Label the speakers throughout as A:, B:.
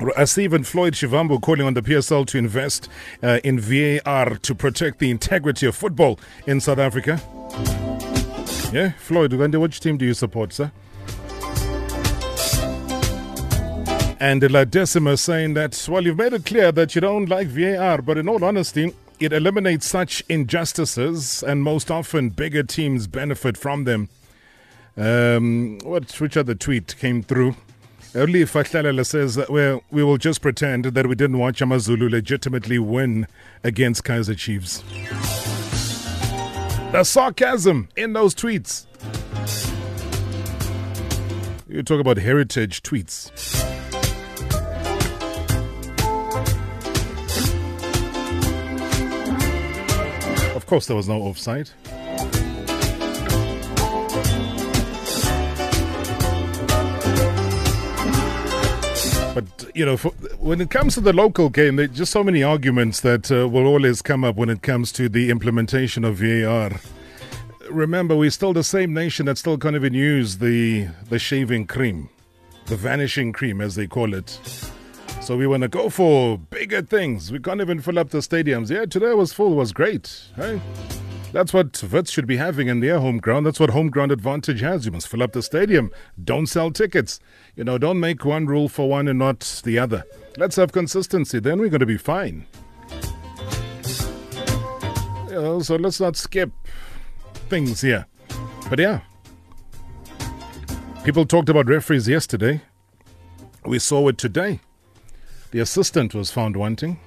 A: Uh, Stephen Floyd Shivambu calling on the PSL to invest uh, in VAR to protect the integrity of football in South Africa. Yeah, Floyd, which team do you support, sir? And La Decima saying that, well, you've made it clear that you don't like VAR, but in all honesty, it eliminates such injustices, and most often bigger teams benefit from them. Um, what which other tweet came through? Only Fahlalela says that well, we will just pretend that we didn't watch Amazulu legitimately win against Kaizer Chiefs. The sarcasm in those tweets. You talk about heritage tweets. Of course, there was no offside. You know, for, when it comes to the local game, there's just so many arguments that uh, will always come up when it comes to the implementation of VAR. Remember, we're still the same nation that still can't even use the, the shaving cream, the vanishing cream, as they call it. So we want to go for bigger things. We can't even fill up the stadiums. Yeah, today was full, was great. Hey? That's what Wits should be having in their home ground. That's what home ground advantage has. You must fill up the stadium. Don't sell tickets. You know, don't make one rule for one and not the other. Let's have consistency. Then we're going to be fine. You know, so let's not skip things here. But yeah, people talked about referees yesterday. We saw it today. The assistant was found wanting.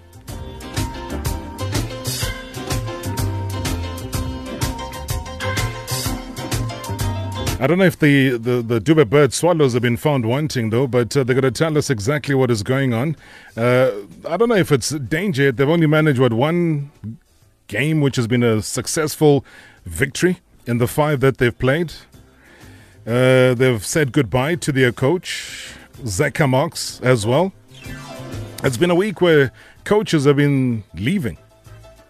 A: I don't know if the, the, the Dube bird swallows have been found wanting, though, but uh, they're going to tell us exactly what is going on. Uh, I don't know if it's danger. They've only managed, what, one game, which has been a successful victory in the five that they've played. Uh, they've said goodbye to their coach, Zeca Marques, as well. It's been a week where coaches have been leaving.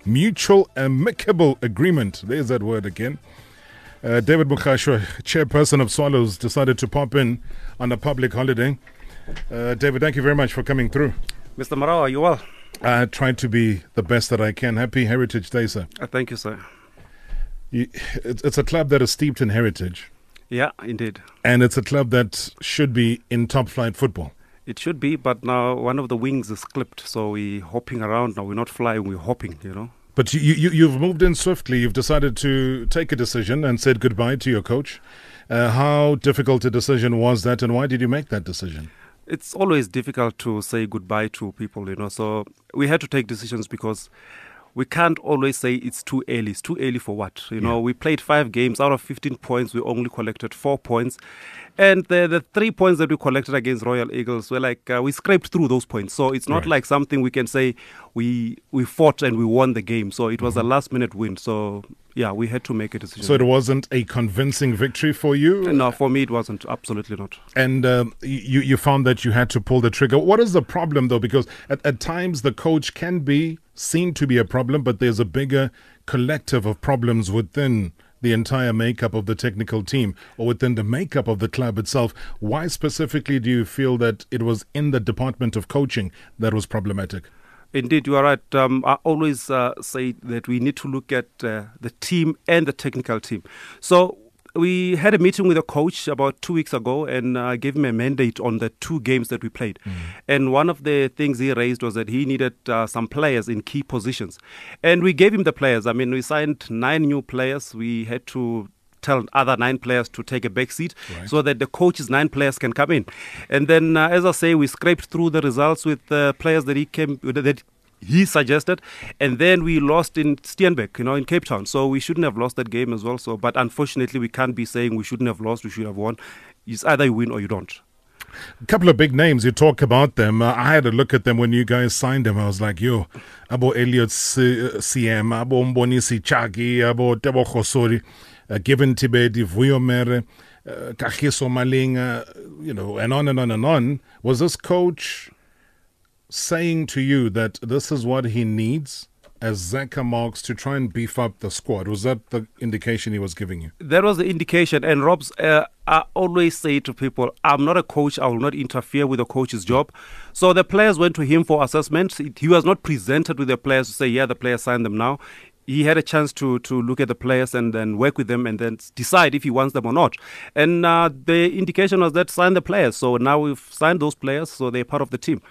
A: Mutual amicable agreement. There's that word again. Uh, David Mogashoa, chairperson of Swallows, decided to pop in on a public holiday. Uh, David, thank you very much for coming through.
B: Mr. Marawa, are you well?
A: I try to be the best that I can. Happy Heritage Day, sir.
B: Uh, thank you, sir.
A: You, it's, it's a club that is steeped in heritage.
B: Yeah, indeed.
A: And it's a club that should be in top flight football.
B: It should be, but now one of the wings is clipped, so we're hopping around now. We're not flying, we're hopping, you know.
A: But you, you, you've moved in swiftly. You've decided to take a decision and said goodbye to your coach. Uh, how difficult a decision was that, and why did you make that decision?
B: It's always difficult to say goodbye to people, you know. So we had to take decisions because we can't always say it's too early. It's too early for what? You know, we played five games out of 15 points. We only collected four points. And the, the three points that we collected against Royal Eagles were like, uh, we scraped through those points. So it's not
A: Right.
B: like something we can say we we fought and we won the game. So it was a last minute win. So yeah, we had to make a decision.
A: So it wasn't a convincing victory for you?
B: no, for me, it wasn't. Absolutely not.
A: and um, you you found that you had to pull the trigger. What is the problem though? Because at, at times the coach can be seen to be a problem, but there's a bigger collective of problems within the entire makeup of the technical team or within the makeup of the club itself. Why specifically do you feel that it was in the department of coaching that was problematic?
B: Indeed, you are right. Um, I always uh, say that we need to look at uh, the team and the technical team. So we had a meeting with a coach about two weeks ago, and I gave him a mandate on the two games that we played. And one of the things he raised was that he needed uh, some players in key positions, and we gave him the players. I mean, we signed nine new players. We had to tell other nine players to take a back seat
A: Right.
B: so that the coach's nine players can come in. And then, uh, as I say, we scraped through the results with the players that he came that he suggested, and then we lost in Steenbeck, you know, in Cape Town. So we shouldn't have lost that game as well. So, but unfortunately, we can't be saying we shouldn't have lost. We should have won. It's either you win or you don't.
A: A couple of big names. You talk about them. Uh, I had a look at them when you guys signed them. I was like, yo, abo Elliot C- uh, CM, abo Mbonisi Chagi, abo Tebo Khosori, uh, Given Thibedi, Vuyo Mere, uh, Kagiso Malinga, you know, and on and on and on. Was this coach saying to you that this is what he needs as Zeca Marques to try and beef up the squad. Was that the indication he was giving you?
B: That was the indication. And Rob's, uh, I always say to people, I'm not a coach. I will not interfere with a coach's job. So the players went to him for assessment. He was not presented with the players to say, yeah, the players signed them now he had a chance to to look at the players and then work with them and then decide if he wants them or not. And uh, the indication was that sign the players. So now we've signed those players, so they're part of the team.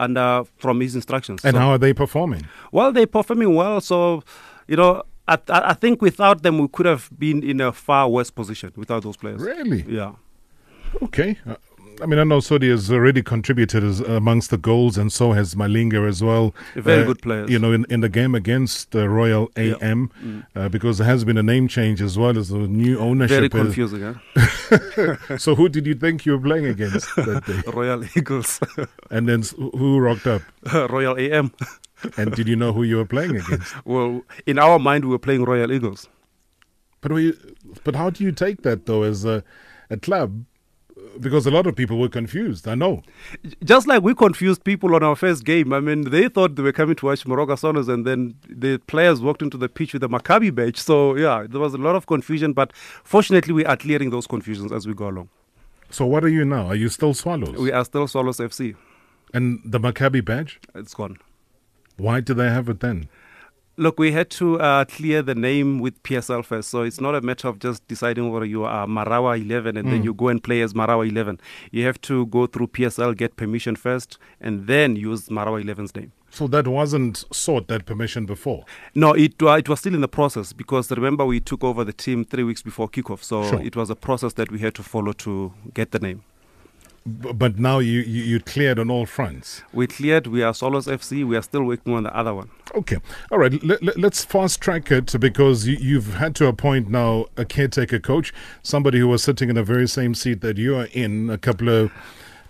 B: And uh, from his instructions.
A: And
B: so,
A: how are they performing?
B: Well, they're performing well. So, you know, I, I think without them, we could have been in a far worse position without those players.
A: Really?
B: Yeah.
A: Okay. Uh, I mean, I know Sodi has already contributed as, amongst the goals, and so has Malinga as well.
B: Very uh, good players.
A: You know, in, in the game against uh, Royal AM, yeah. mm. uh, because there has been a name change as well as a new ownership.
B: Very confusing, huh?
A: so, who did you think you were playing against that day?
B: Royal Eagles.
A: and then who rocked up?
B: Royal AM.
A: and did you know who you were playing against?
B: Well, in our mind, we were playing Royal Eagles.
A: But we, but how do you take that though, as a, a club? Because a lot of people were confused. I know.
B: Just like we confused people on our first game. I mean, they thought they were coming to watch Moroka Swallows, and then the players walked into the pitch with a Maccabi badge. So yeah, there was a lot of confusion. But fortunately, we are clearing those confusions as we go along.
A: So what are you now? Are you still Swallows?
B: We are still Swallows FC.
A: And the Maccabi badge?
B: It's gone.
A: Why do they have it then?
B: Look, we had to uh, clear the name with PSL first, so it's not a matter of just deciding whether you are Marawa 11 and mm. then you go and play as Marawa 11. You have to go through PSL, get permission first, and then use Marawa 11's name.
A: So that wasn't sought that permission before.
B: No, it uh, it was still in the process because remember we took over the team three weeks before kickoff, so
A: sure.
B: it was a process that we had to follow to get the name.
A: But now you, you, you cleared on all fronts.
B: We cleared. We are Solos FC. We are still working on the other one.
A: Okay. All right. Let, us let, fast track it because you, you've had to appoint now a caretaker coach, somebody who was sitting in the very same seat that you are in a couple of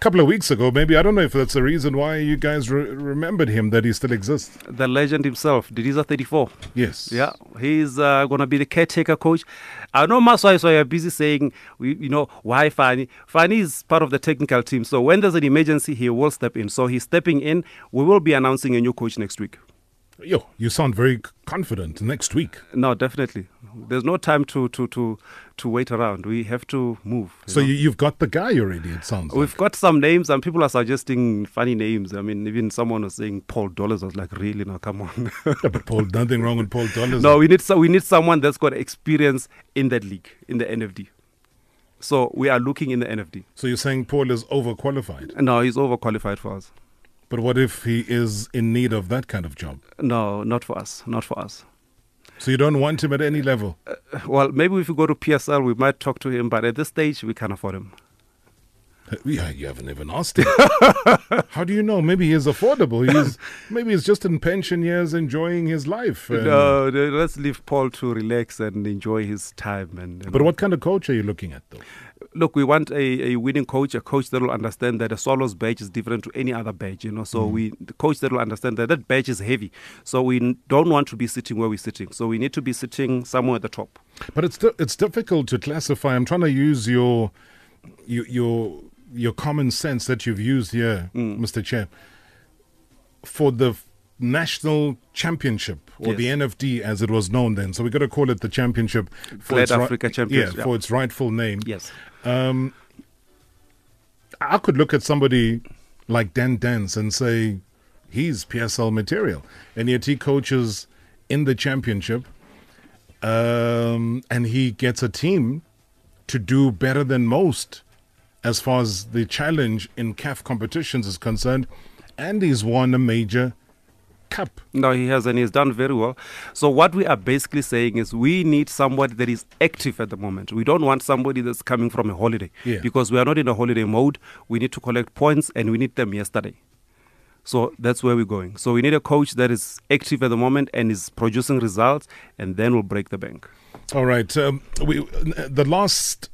A: couple of weeks ago. Maybe I don't know if that's the reason why you guys re- remembered him that he still exists.
B: The legend himself, Didiza 34.
A: Yes.
B: Yeah, he's uh, going to be the caretaker coach. I know Maswai so you're busy saying, you know, why Fani? Fani is part of the technical team. So when there's an emergency, he will step in. So he's stepping in. We will be announcing a new coach next week.
A: Yo, you sound very confident next week.
B: No, definitely. There's no time to to to to wait around. We have to move.
A: You so know? you've got the guy already. It sounds.
B: We've
A: like.
B: got some names, and people are suggesting funny names. I mean, even someone was saying Paul Dolezar. I was like, really? Now, come on.
A: yeah, but Paul, nothing wrong with Paul Dolezar.
B: No, we need so we need someone that's got experience in that league in the NFD. So we are looking in the NFD.
A: So you're saying Paul is overqualified?
B: No, he's overqualified for us.
A: But what if he is in need of that kind of job?
B: No, not for us. Not for us.
A: So you don't want him at any level? Uh,
B: well, maybe if we go to PSL, we might talk to him, but at this stage, we can't afford him.
A: Yeah, you haven't even asked him. How do you know? Maybe he is affordable. He's maybe he's just in pension years, enjoying his life.
B: No, let's leave Paul to relax and enjoy his time. And
A: but know. what kind of coach are you looking at, though?
B: Look, we want a, a winning coach, a coach that will understand that a Swallows badge is different to any other badge, you know. So mm. we the coach that will understand that that badge is heavy. So we don't want to be sitting where we're sitting. So we need to be sitting somewhere at the top.
A: But it's it's difficult to classify. I'm trying to use your your your, your common sense that you've used here, mm. Mr. Chair, for the national championship or yes. the NFD as it was known then. So we've got to call it the championship
B: for its Africa ri- Championship.
A: Yeah, yeah, for its rightful name.
B: Yes.
A: Um, I could look at somebody like Dan Dance and say he's PSL material, and yet he coaches in the championship, um, and he gets a team to do better than most as far as the challenge in CAF competitions is concerned, and he's won a major cup.
B: No, he has, and he's done very well. So what we are basically saying is we need somebody that is active at the moment. We don't want somebody that's coming from a holiday
A: yeah.
B: because we are not in a holiday mode. We need to collect points, and we need them yesterday. So that's where we're going. So we need a coach that is active at the moment and is producing results, and then we'll break the bank.
A: All right. Um, we the last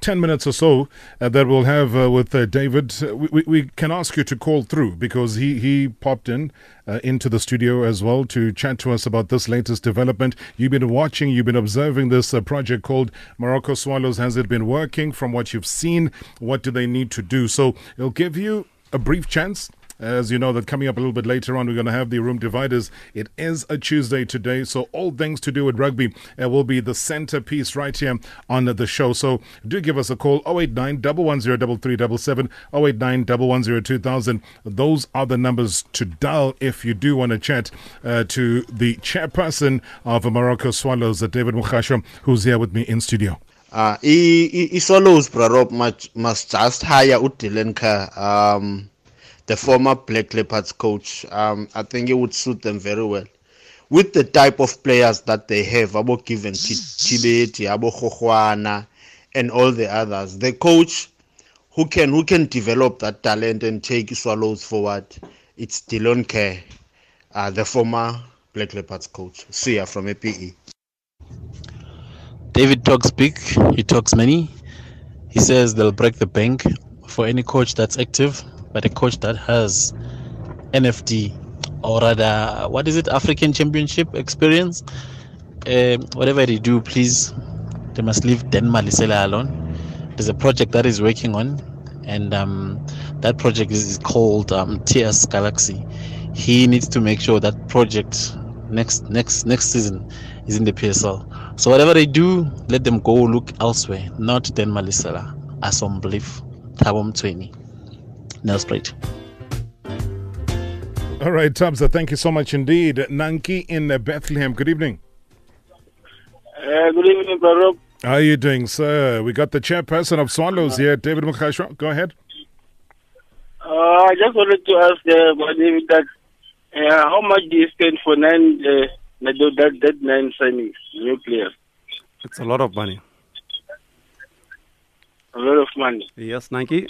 A: 10 minutes or so uh, that we'll have uh, with uh, David, uh, we, we can ask you to call through because he, he popped in uh, into the studio as well to chat to us about this latest development. You've been watching, you've been observing this uh, project called Moroka Swallows. Has it been working from what you've seen? What do they need to do? So it'll give you a brief chance As you know, that coming up a little bit later on, we're going to have the room dividers. It is a Tuesday today, so all things to do with rugby uh, will be the centerpiece right here on the show. So do give us a call 089 110 089 2000. Those are the numbers to dial if you do want to chat uh, to the chairperson of Moroka Swallows, uh, David Mogashoa, who's here with me in studio.
C: Uh, i-Swallows Brarop must, must just hire Dylan um, the former Black Leopards coach. Um, I think it would suit them very well. With the type of players that they have, Abo Given Thibedi, Abo Khokhwana, and all the others, the coach who can who can develop that talent and take Swallows forward, it's Dylan Kerr, uh, the former Black Leopards coach. See ya from APE.
D: David talks big, he talks many. He says they'll break the bank for any coach that's active, but a coach that has NFD or rather, what is it, African Championship experience? Uh, whatever they do, please, they must leave Dan Malesela alone. There's a project that is working on, and um, that project is called um, TS Galaxy. He needs to make sure that project next next next season is in the PSL. So whatever they do, let them go look elsewhere, not Dan Malesela, as. Tabom 20. Now straight.
A: All right, Tabza, thank you so much indeed. Nanki in Bethlehem, good evening.
E: Uh, good evening, Baruch.
A: How are you doing, sir? We got the chairperson of Swallows here, David Mogashoa. Go ahead.
E: Uh, I just wanted to ask uh, David that uh, how much do you spend for nine uh, that, that nine signings, new players?
B: It's a lot of money.
E: A lot of money.
B: Yes, Nike.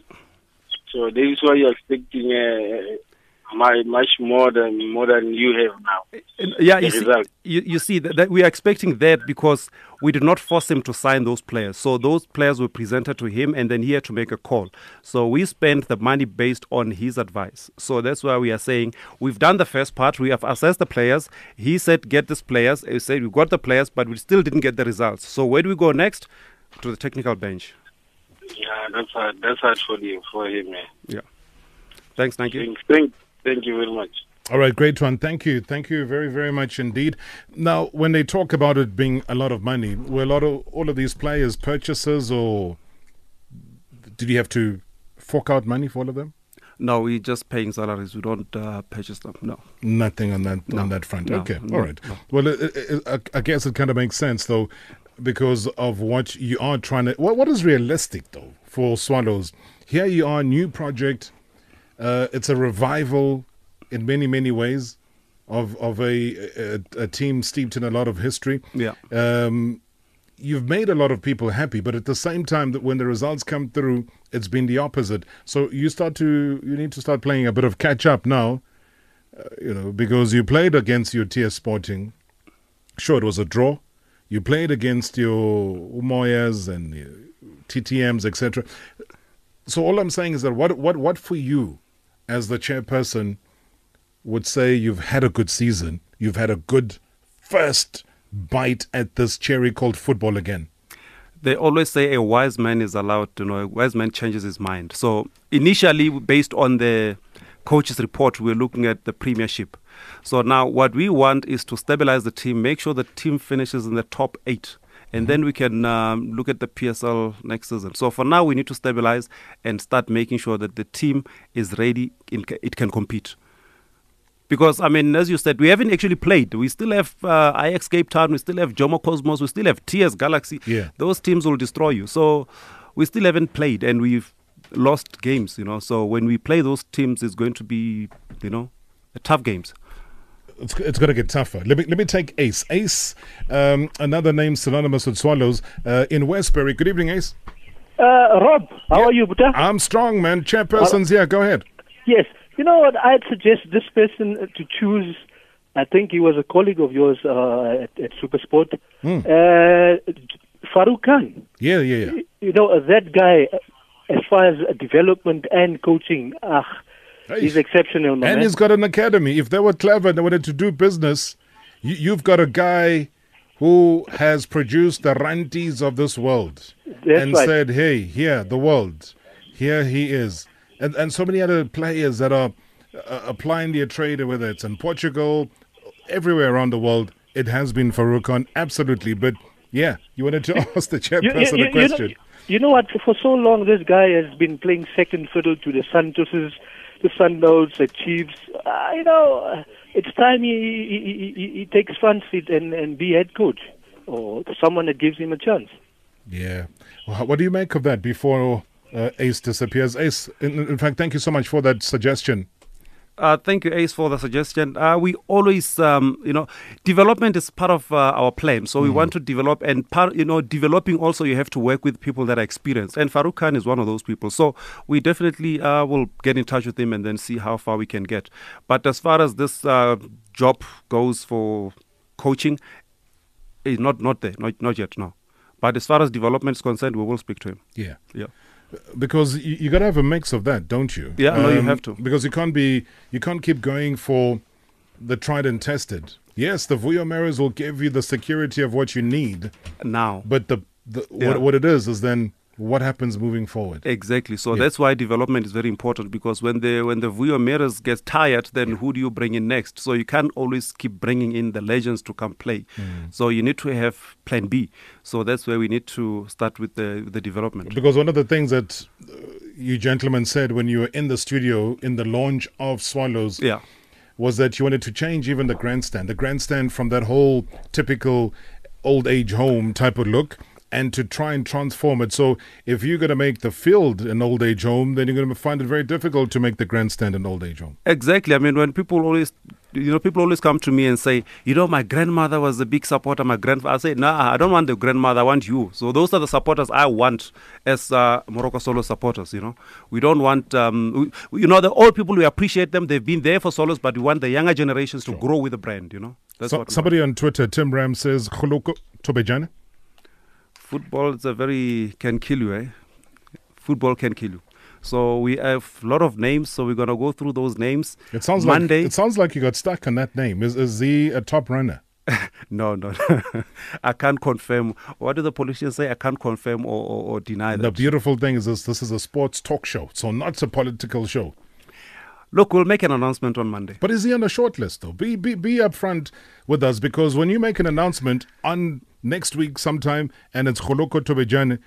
E: So this is why you're expecting uh, much more than more than you have now.
B: Yeah, you see, you, you see that, that, we are expecting that because we did not force him to sign those players. So those players were presented to him, and then he had to make a call. So we spent the money based on his advice. So that's why we are saying we've done the first part. We have assessed the players. He said get these players. He said we got the players, but we still didn't get the results. So where do we go next? To the technical bench.
E: Yeah, that's hard. That's hard for him. For him, man.
B: Yeah. Thanks, thank you.
E: Thank, thank you very much.
A: All right, great one. Thank you. Thank you very, very much indeed. Now, when they talk about it being a lot of money, were a lot of all of these players purchases or did you have to fork out money for all of them?
B: No, we're just paying salaries. We don't uh, purchase them. No,
A: nothing on that no. on that front. No. Okay, no. all right. Well, it, it, it, I guess it kind of makes sense though, because of what you are trying to. What what is realistic though for Swallows? Here you are, new project. Uh, it's a revival in many many ways of of a, a, a team steeped in a lot of history.
B: Yeah.
A: Um, you've made a lot of people happy, but at the same time, that when the results come through, it's been the opposite. So you start to you need to start playing a bit of catch up now. Uh, you know, because you played against your TS Sporting. Sure, it was a draw. You played against your Umoyas and TTMs, etc. So all I'm saying is that what what what for you, as the chairperson, would say you've had a good season. You've had a good first bite at this cherry called football again.
B: They always say a wise man is allowed to know a wise man changes his mind. So initially, based on the coach's report, we're looking at the premiership. So now what we want is to stabilize the team, make sure the team finishes in the top eight. And mm-hmm. then we can um, look at the PSL next season. So for now, we need to stabilize and start making sure that the team is ready, it can compete because I mean, as you said, we haven't actually played. We still have uh, Ajax Cape Town, we still have Jomo Cosmos, we still have TS Galaxy.
A: Yeah.
B: Those teams will destroy you. So we still haven't played, and we've lost games. You know, so when we play those teams, it's going to be, you know, tough games.
A: It's, it's going to get tougher. Let me let me take Ace. Ace, um, another name synonymous with Swallows uh, in Westbury. Good evening, Ace.
F: Uh, Rob, how
A: yeah.
F: are you, Buta?
A: I'm strong, man. Chairperson's here. Go ahead.
F: Yes. You know what? I'd suggest this person to choose. I think he was a colleague of yours uh, at, at Supersport.
A: Mm.
F: Uh, Farouk Khan.
A: Yeah, yeah, yeah.
F: You know, that guy, as far as development and coaching, ah. He's exceptional.
A: and he's got an academy. If they were clever and they wanted to do business, you, you've got a guy who has produced the ranties of this world
F: That's
A: and
F: right.
A: said, hey, here, the world, here he is and and so many other players that are uh, applying their trade, whether it's in Portugal, everywhere around the world, it has been Farouk Khan, absolutely. But yeah, you wanted to ask the chairperson a question.
F: know, you know what? For so long, this guy has been playing second fiddle to the Santoses, the Sundowns, the Chiefs. Uh, you know, uh, it's time he, he, he, he takes front seat and, and be head coach or someone that gives him a chance.
A: Yeah. Well, what do you make of that before uh, Ace disappears? Ace, in, in fact, thank you so much for that suggestion.
B: Uh, thank you, Ace, for the suggestion. Uh, we always, um, you know, development is part of uh, our plan. So we want to develop, and part, you know, developing also you have to work with people that are experienced. And Farouk Khan is one of those people. So we definitely uh, will get in touch with him and then see how far we can get. But as far as this uh, job goes for coaching, is not not there, not not yet, no. But as far as development is concerned, we will speak to him.
A: Yeah.
B: Yeah.
A: Because you, you got to have a mix of that, don't you? Um,
B: Yeah, no, you have to.
A: Because you can't be, you can't keep going for the tried and tested. Yes, the Vuyo Meres will give you the security of what you need,
B: Now,
A: but the, the
B: Yeah.
A: what, what it is is then what happens moving forward.
B: Exactly. So
A: Yeah.
B: that's why development is very important because when the when the Vuyo Meres gets tired, then who do you bring in next? So you can't always keep bringing in the legends to come play. So you need to have Plan B. So that's where we need to start with the the development.
A: Because one of the things that uh, you gentlemen said when you were in the studio in the launch of Swallows
B: Yeah.
A: was that you wanted to change even the grandstand, the grandstand from that whole typical old age home type of look, and to try and transform it. So if you're going to make the field an old age home, then you're going to find it very difficult to make the grandstand an old age home.
B: Exactly. I mean, when people always, you know, people always come to me and say, you know, my grandmother was a big supporter. My grandfather, I say, nah, I don't want the grandmother. I want you. So those are the supporters I want as uh, Moroka Solo supporters. You know, we don't want, um, we, you know, the old people. We appreciate them. They've been there for solos, but we want the younger generations to grow with the brand. You know, that's
A: So,
B: what
A: somebody on Twitter, Tim Ram says, Khuloko Tobejane.
B: Football is a very can kill you. Eh? Football can kill you. So we have a lot of names. So we're gonna go through those names.
A: It sounds
B: Monday.
A: like it sounds like you got stuck on that name. Is is he a top runner?
B: No, no, I can't confirm. What do the politicians say? I can't confirm or, or, or deny that.
A: The beautiful thing is this: this is a sports talk show, so not a political show.
B: Look, we'll make an announcement on Monday.
A: But is he on the short list though? Be be be upfront with us because when you make an announcement on next week sometime and it's Kholoko Tobejane,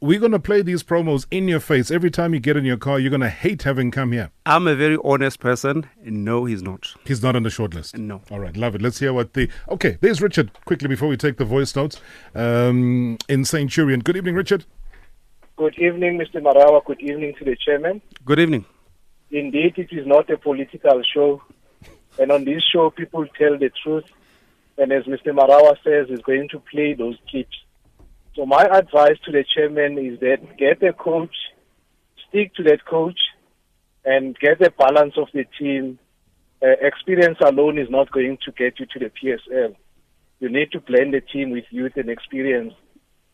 A: we're gonna play these promos in your face every time you get in your car. You're gonna hate having come here.
B: I'm a very honest person. No, he's not.
A: He's not on the short list.
B: No.
A: All right, love it. Let's hear what the okay. There's Richard. Quickly before we take the voice notes, um, in Centurion. Good evening, Richard.
G: Good evening, Mr. Marawa. Good evening to the chairman.
B: Good evening.
G: Indeed, it is not a political show. And on this show, people tell the truth. And as Mr. Marawa says, he's going to play those clips. So my advice to the chairman is that get a coach, stick to that coach, and get the balance of the team. Uh, experience alone is not going to get you to the PSL. You need to blend the team with youth and experience.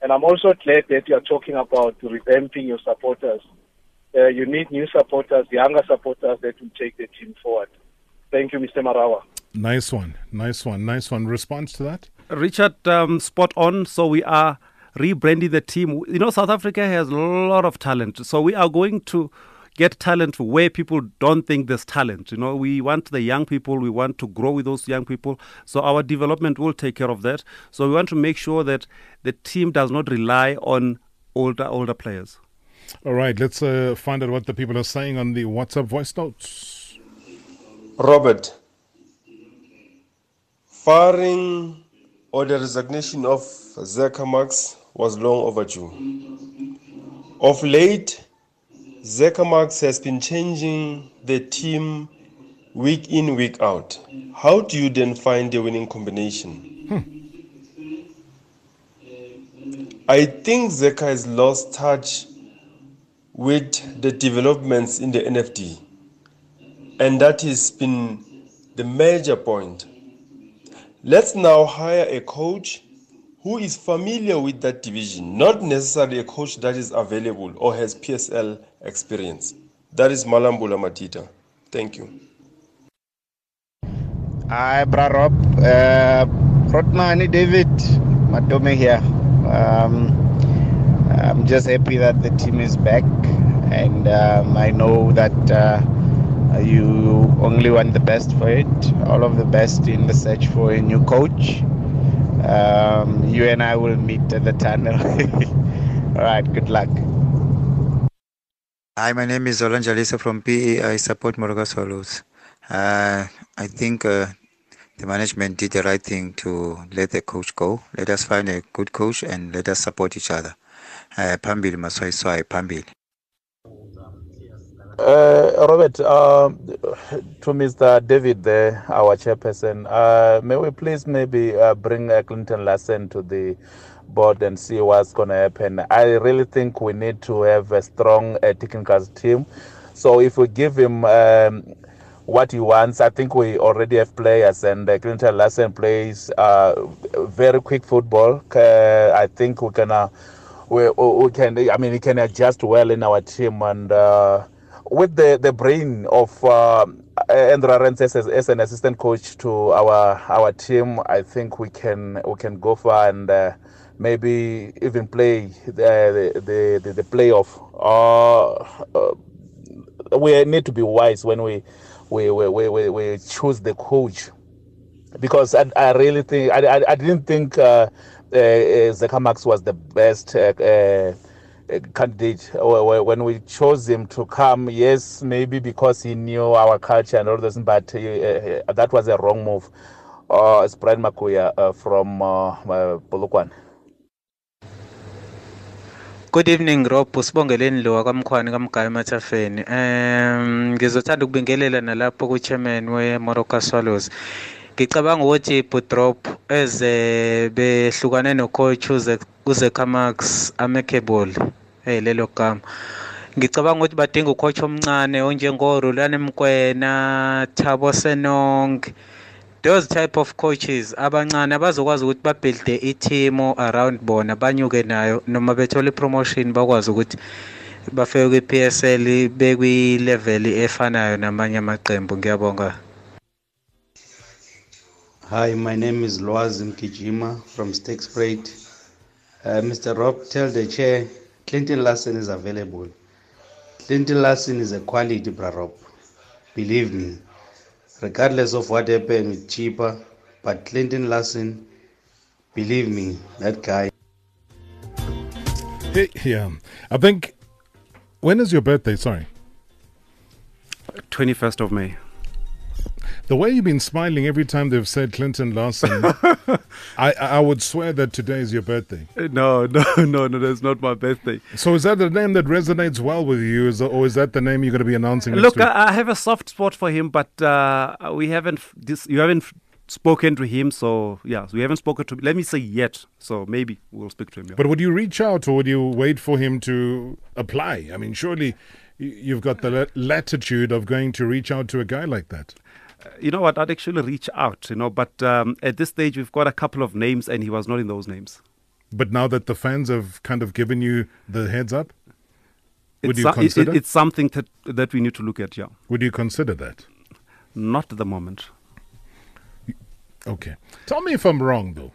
G: And I'm also glad that you are talking about revamping your supporters. Uh, you need new supporters, younger supporters that will take the team forward. Thank you, Mr. Marawa.
A: Nice one. Nice one. Nice one. Response to that?
B: Richard, um, spot on. So we are rebranding the team. You know, South Africa has a lot of talent. So we are going to get talent where people don't think there's talent. You know, we want the young people. We want to grow with those young people. So our development will take care of that. So we want to make sure that the team does not rely on older older players.
A: All right, let's uh, find out what the people are saying on the WhatsApp voice notes.
H: Robert, firing or the resignation of Zeca Marques was long overdue. Of late, Zeca Marques has been changing the team week in, week out. How do you then find a winning combination? I think Zeca has lost touch with the developments in the NFD. And that has been the major point. Let's now hire a coach who is familiar with that division, not necessarily a coach that is available or has PSL experience. That is Malambula Matita. Thank you.
I: Hi, Bra Rob. Uh, Rotmani David Matome here. Um, I'm just happy that the team is back, and um, I know that uh, you only want the best for it. All of the best in the search for a new coach. Um, you and I will meet at the tunnel. All right, good luck.
J: Hi, my name is Olan Jalisa from PE. I support Moroka Swallows. Uh, I think uh, the management did the right thing to let the coach go. Let us find a good coach and let us support each other. Uh, Pambili Maswai Pambili.
K: Uh, Robert, um, to Mr. David our chairperson, uh, may we please maybe uh, bring uh, Clinton Larsen to the board and see what's going to happen. I really think we need to have a strong uh, technical team. So if we give him um, what he wants, I think we already have players, and uh, Clinton Larsen plays uh, very quick football. Uh, I think we can, uh, we, we can. I mean, he can adjust well in our team, and uh, with the, the brain of uh, Andrew as, as an assistant coach to our our team, I think we can we can go far and uh, maybe even play the the the, the playoff. Uh, uh, we need to be wise when we we we, we, we, we choose the coach because I, I really think I, I, I didn't think uh, Zeka Max was the best. Uh, uh, candidate when we chose him to come yes maybe because he knew our culture and all this but he, uh, that was a wrong move. Uh, it's Brian Makuya uh, from uh, Polokwane.
L: Good evening Rob. Usibongeleni lo kwamkhwani kamgaya emathafeni um ngizothanda ukubingelela nalapho ku-chairman we-Morocco Swallows ngicabanga ukuthi Budrop eze behlukane nocoach uzekhamax uZeka eyi lelo gama. Ngicabanga ukuthi badinga ucoach omncane onjengorulane mkwena thabo senong. Those type of coaches abancane abazokwazi ukuthi babhilde iteam around bona banyuke nayo noma bethola ipromotion bakwazi ukuthi bafike kwi-p s l bekwileveli efanayo namanye amaqembu. Ngiyabonga
M: Hi, my name is Loaz Mkijima from Stakesprate. Uh, Mr. Rob, tell the chair Clinton Larsen is available. Clinton Larsen is a quality, bra Rob. Believe me. Regardless of what happened with Chippa, but Clinton Larsen, believe me, that guy.
A: Hey, yeah. I think. When is your birthday? Sorry.
B: 21st of May.
A: The way you've been smiling every time they've said Clinton Larsen, I, I would swear that today is your birthday.
B: No, no, no, no, that's not my birthday.
A: So is that the name that resonates well with you, is, or is that the name you're going to be announcing
B: Look? I, I have a soft spot for him, but uh, we haven't this. You haven't spoken to him, so yeah, we haven't spoken to. Let me say yet. So maybe we'll speak to him. yeah.
A: But would you reach out or would you wait for him to apply? I mean, surely you've got the latitude of going to reach out to a guy like that.
B: You know what? I'd actually reach out, you know, but um, at this stage we've got a couple of names, and he was not in those names.
A: But now that the fans have kind of given you the heads up, would
B: it's
A: you
B: so- it- it-
A: consider?
B: it's something that that we need to look at. Yeah,
A: would you consider that?
B: not at the moment.
A: Okay. Tell me if I'm wrong, though.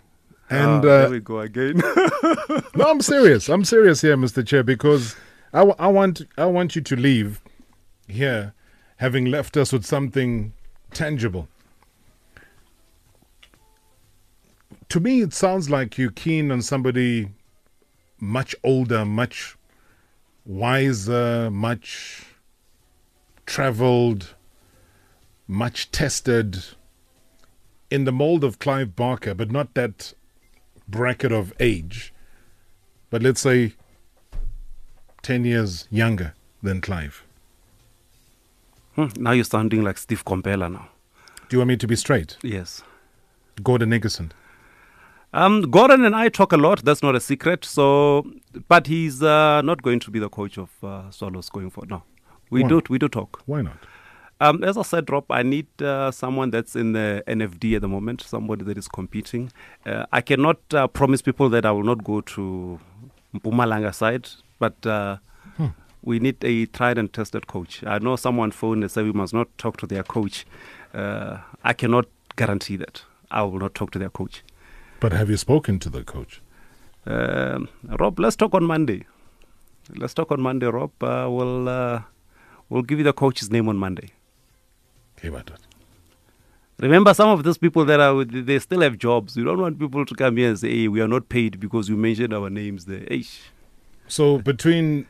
A: And
B: Ah,
A: uh,
B: there we go again.
A: no, I'm serious. I'm serious here, Mr. Chair, because I, w- I want I want you to leave here having left us with something tangible. To me, it sounds like you're keen on somebody much older, much wiser, much traveled, much tested in the mold of Clive Barker, but not that bracket of age, but let's say 10 years younger than Clive.
B: Hmm, now you're sounding like Steve Komphela now.
A: Do you want me to be straight?
B: Yes.
A: Gordon Nickerson.
B: Um, Gordon and I talk a lot. That's not a secret. So, but he's uh, not going to be the coach of uh, Swallows going forward. No, we
A: Why
B: do.
A: not?
B: We do talk.
A: Why not?
B: Um, as I said, Rob, I need uh, someone that's in the NFD at the moment, somebody that is competing. Uh, I cannot uh, promise people that I will not go to Mpumalanga side, but uh. We need a tried and tested coach. I know someone phoned and said we must not talk to their coach. Uh, I cannot guarantee that. I will not talk to their coach.
A: But have you spoken to the coach?
B: Um, Rob, let's talk on Monday. Let's talk on Monday, Rob. Uh, we'll uh, we'll give you the coach's name on Monday.
A: Hey, what?
B: Remember, some of those people that are, with- they still have jobs. You don't want people to come here and say, hey, we are not paid because you mentioned our names there. Eish.
A: So between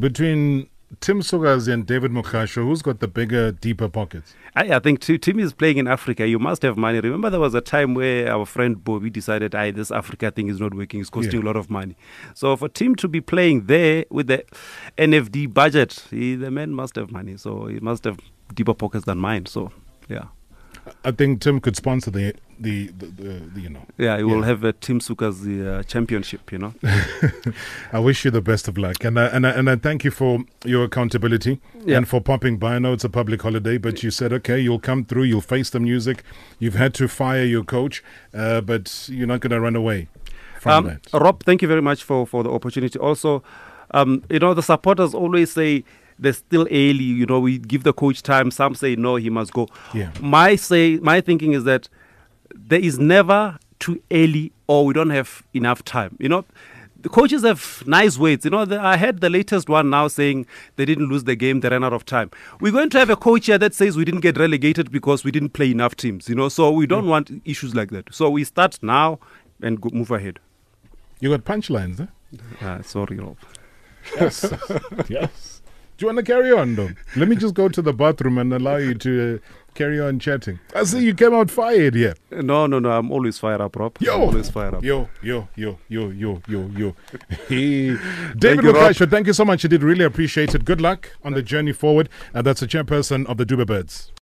A: between Tim Sukazi and David Mogashoa, who's got the bigger, deeper pockets?
B: I, I think Ti- Tim is playing in Africa. You must have money. Remember, there was a time where our friend Bobby decided, "Aye, this Africa thing is not working. It's costing
A: Yeah.
B: a lot of money." So for Tim to be playing there with the NFD budget, he, the man must have money. So he must have deeper pockets than mine. So yeah,
A: I think Tim could sponsor the the, the, the, the you know.
B: yeah, he will have a Tim Suka's the uh, championship. You know.
A: I wish you the best of luck, and I, and I, and I thank you for your accountability
B: Yeah.
A: and for popping by. I know it's a public holiday, but you said okay, you'll come through, you'll face the music. You've had to fire your coach, uh, but you're not going to run away from
B: Um,
A: that.
B: Rob, thank you very much for, for the opportunity. Also, um, you know, the supporters always say they're still early. You know, we give the coach time. Some say no, he must go.
A: Yeah.
B: My say, my thinking is that there is never too early or we don't have enough time. You know. The coaches have nice ways. You know, the, I had the latest one now saying they didn't lose the game, they ran out of time. We're going to have a coach here that says we didn't get relegated because we didn't play enough teams. You know, so we don't want issues like that. So we start now and go, move ahead.
A: You got punchlines, eh?
B: Uh, sorry, Rob.
A: Yes. yes. Do you want to carry on, though? Let me just go to the bathroom and allow you to uh, carry on chatting. I see you came out fired here.
B: No, no, no. I'm always fired up, Rob.
A: Yo,
B: I'm always fired up.
A: Yo, yo, yo, yo, yo, yo, yo. Hey. David
B: Rob.
A: Thank you so much. You did really appreciate it. Good luck on the journey forward. And that's the chairperson of the Dube Birds.